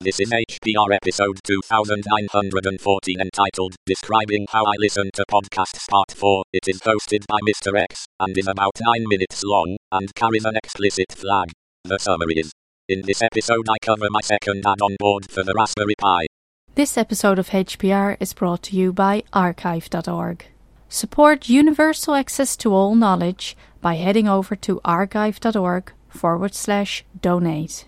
This is HPR episode 2914 entitled Describing How I Listen to Podcasts Part 4. It is hosted by Mr. X and is about 9 minutes long and carries an explicit flag. The summary is In this episode, I cover my second add on board for the Raspberry Pi. This episode of HPR is brought to you by archive.org. Support universal access to all knowledge by heading over to archive.org forward slash donate.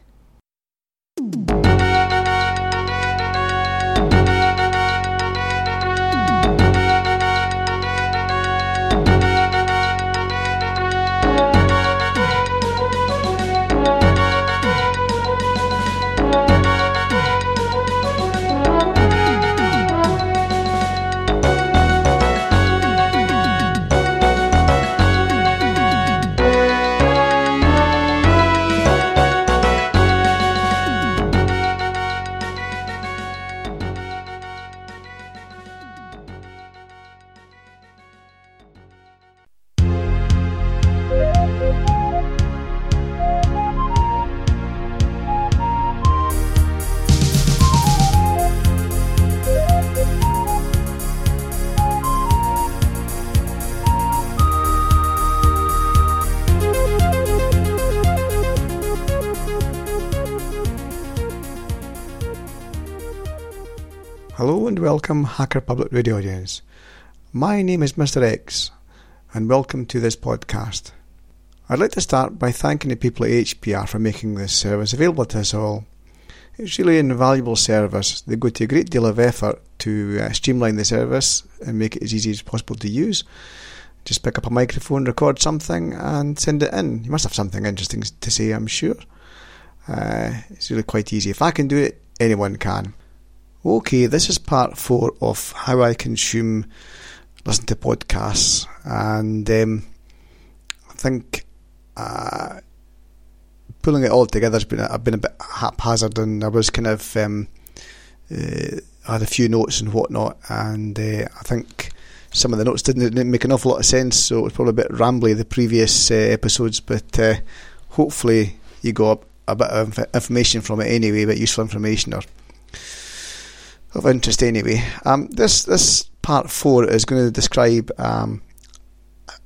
Hello and welcome, Hacker Public Radio audience. My name is Mr. X, and welcome to this podcast. I'd like to start by thanking the people at HPR for making this service available to us all. It's really an invaluable service. They go to a great deal of effort to uh, streamline the service and make it as easy as possible to use. Just pick up a microphone, record something, and send it in. You must have something interesting to say, I'm sure. Uh, it's really quite easy. If I can do it, anyone can. Okay, this is part four of how I consume, listen to podcasts, and um, I think uh, pulling it all together has been I've been a bit haphazard, and I was kind of um, uh, had a few notes and whatnot, and uh, I think some of the notes didn't, didn't, make an awful lot of sense, so it was probably a bit rambly the previous uh, episodes, but uh, hopefully you got a bit of information from it anyway, but useful information or of interest anyway. Um, this this part four is going to describe um,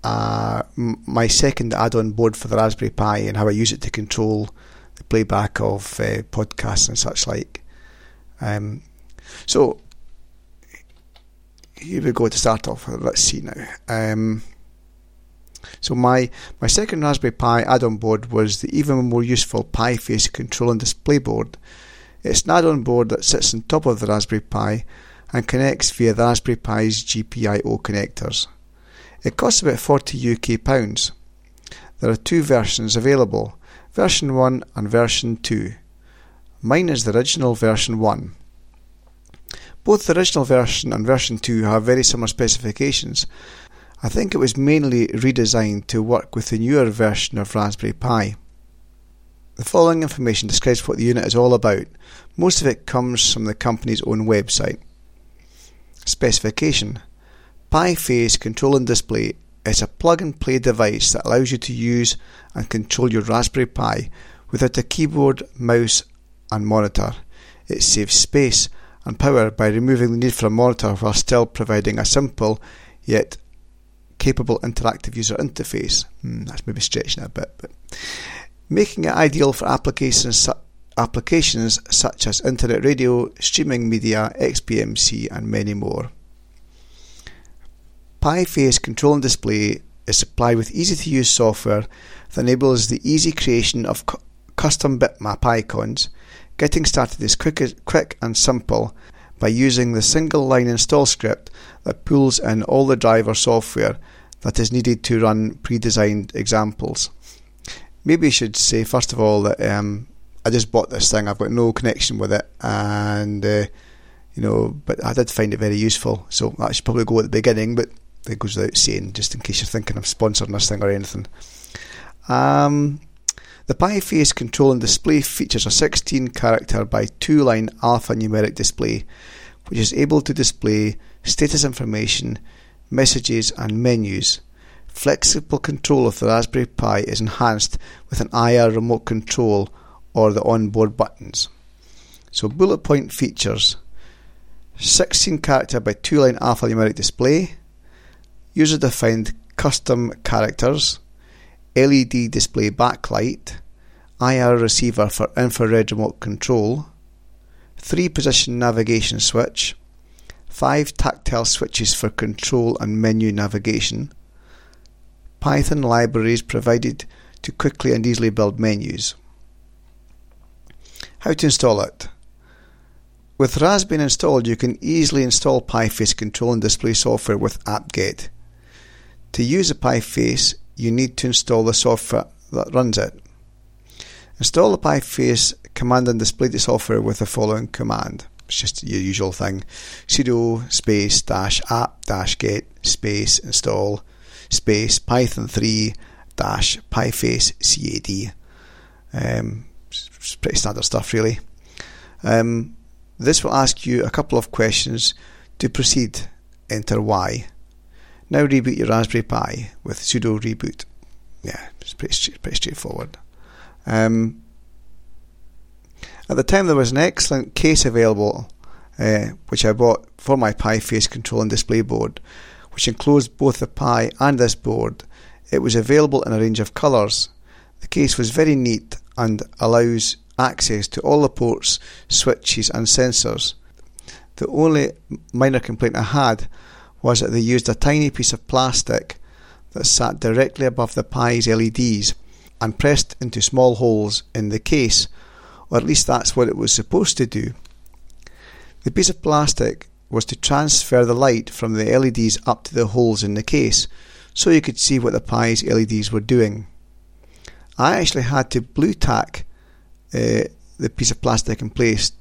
uh, my second add-on board for the Raspberry Pi and how I use it to control the playback of uh, podcasts and such like. Um, so here we go to start off. Let's see now. Um, so my my second Raspberry Pi add-on board was the even more useful PiFace control and display board it's an add-on board that sits on top of the Raspberry Pi and connects via the Raspberry Pi's GPIO connectors. It costs about 40 UK pounds. There are two versions available, version 1 and version 2. Mine is the original version 1. Both the original version and version 2 have very similar specifications. I think it was mainly redesigned to work with the newer version of Raspberry Pi. The following information describes what the unit is all about. Most of it comes from the company's own website. Specification PiFace Control and Display is a plug and play device that allows you to use and control your Raspberry Pi without a keyboard, mouse, and monitor. It saves space and power by removing the need for a monitor while still providing a simple yet capable interactive user interface. Hmm, that's maybe stretching it a bit, but making it ideal for applications, su- applications such as internet radio, streaming media, XBMC, and many more. PiFace Control and Display is supplied with easy to use software that enables the easy creation of cu- custom bitmap icons. Getting started is quick, quick and simple by using the single line install script that pulls in all the driver software that is needed to run pre designed examples maybe I should say first of all that um, I just bought this thing. I've got no connection with it, and uh, you know, but I did find it very useful. So I should probably go at the beginning, but it goes without saying, just in case you're thinking of sponsoring this thing or anything. Um, the PiFace control and display features a 16 character by 2 line alphanumeric display, which is able to display status information, messages, and menus. Flexible control of the Raspberry Pi is enhanced with an IR remote control or the onboard buttons. So bullet point features. 16 character by 2 line alphanumeric display, user defined custom characters, LED display backlight, IR receiver for infrared remote control, 3 position navigation switch, 5 tactile switches for control and menu navigation, Python libraries provided to quickly and easily build menus. How to install it? With Raspbian installed, you can easily install PiFace control and display software with apt-get. To use a PiFace, you need to install the software that runs it. Install the PiFace command and display the software with the following command. It's just your usual thing. sudo space dash apt dash get space install space python 3 dash piface cad. Um, it's pretty standard stuff really. Um, this will ask you a couple of questions. To proceed, enter Y. Now reboot your Raspberry Pi with sudo reboot. Yeah, it's pretty, pretty straightforward. Um, at the time, there was an excellent case available, uh, which I bought for my PiFace control and display board, which enclosed both the Pi and this board. It was available in a range of colours. The case was very neat and allows access to all the ports, switches, and sensors. The only minor complaint I had was that they used a tiny piece of plastic that sat directly above the Pi's LEDs and pressed into small holes in the case, or at least that's what it was supposed to do. The piece of plastic was to transfer the light from the LEDs up to the holes in the case so you could see what the Pi's LEDs were doing. I actually had to Blu Tack uh, the piece of plastic in place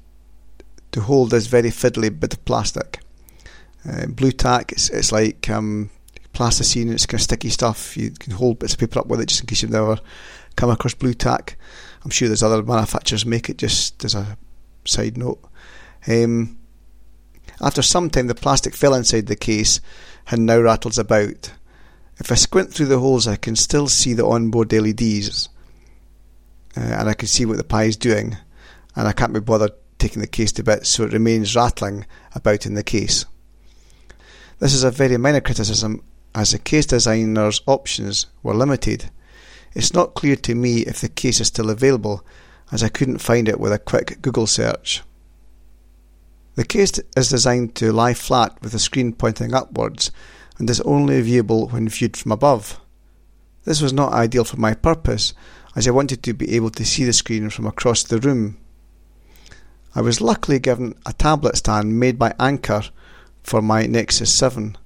to hold this very fiddly bit of plastic. Uh, Blu Tack, it's, it's like um, plasticine, it's kind of sticky stuff. You can hold bits of paper up with it just in case you've never come across Blu Tack. I'm sure there's other manufacturers make it just as a side note. Um, after some time, the plastic fell inside the case and now rattles about. If I squint through the holes, I can still see the onboard LEDs uh, and I can see what the Pi is doing, and I can't be bothered taking the case to bits, so it remains rattling about in the case. This is a very minor criticism, as the case designer's options were limited. It's not clear to me if the case is still available, as I couldn't find it with a quick Google search. The case is designed to lie flat with the screen pointing upwards and is only viewable when viewed from above. This was not ideal for my purpose, as I wanted to be able to see the screen from across the room. I was luckily given a tablet stand made by Anker for my Nexus 7.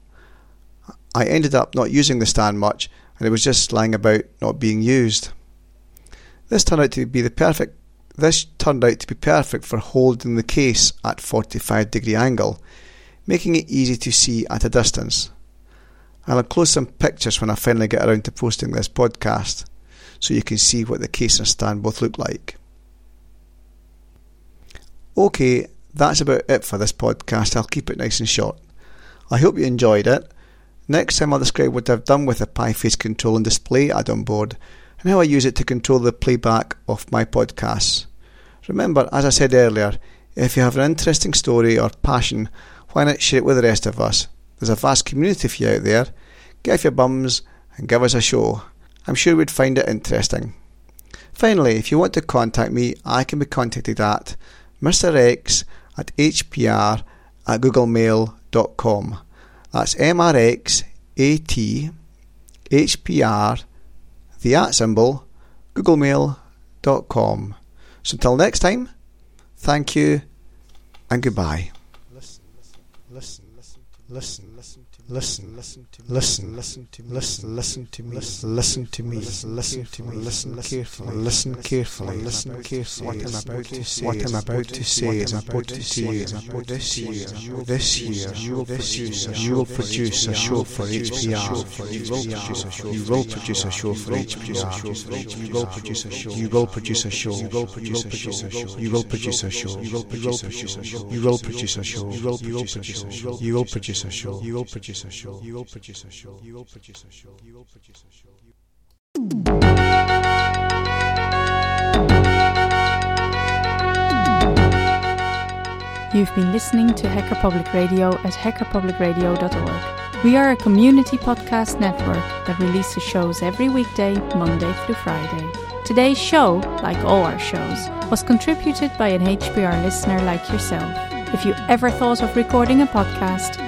I ended up not using the stand much and it was just lying about not being used. This turned out to be the perfect this turned out to be perfect for holding the case at 45 degree angle, making it easy to see at a distance. I'll enclose some pictures when I finally get around to posting this podcast so you can see what the case and stand both look like. Okay, that's about it for this podcast. I'll keep it nice and short. I hope you enjoyed it. Next time I'll describe what I've done with the PiFace control and display add-on board and how I use it to control the playback of my podcasts. Remember, as I said earlier, if you have an interesting story or passion, why not share it with the rest of us? There's a vast community for you out there. Get off your bums and give us a show. I'm sure we'd find it interesting. Finally, if you want to contact me, I can be contacted at Mr. X at hpr at googlemail.com. That's MRX AT HPR, the at symbol, googlemail.com. So until next time, thank you and goodbye. Listen, listen, listen, listen, listen listen, listen, listen, listen listen to me, listen, listen to me, listen to me, listen to me, listen carefully, listen carefully, listen carefully. What I'm about to say, what I'm about to say is about to say is about this year, this year, you will produce, you will produce a show for HPR. You will produce a show for HPR. You will produce a show. For each produce. You will produce a show. You will produce a show. You will produce a show. You will produce a show. You will produce a show. You will produce a show. You will produce a show. You will produce produce a show. You will produce a show. You will produce a show. You will produce a show. You've been listening to Hacker Public Radio at hackerpublicradio.org. We are a community podcast network that releases shows every weekday, Monday through Friday. Today's show, like all our shows, was contributed by an HPR listener like yourself. If you ever thought of recording a podcast,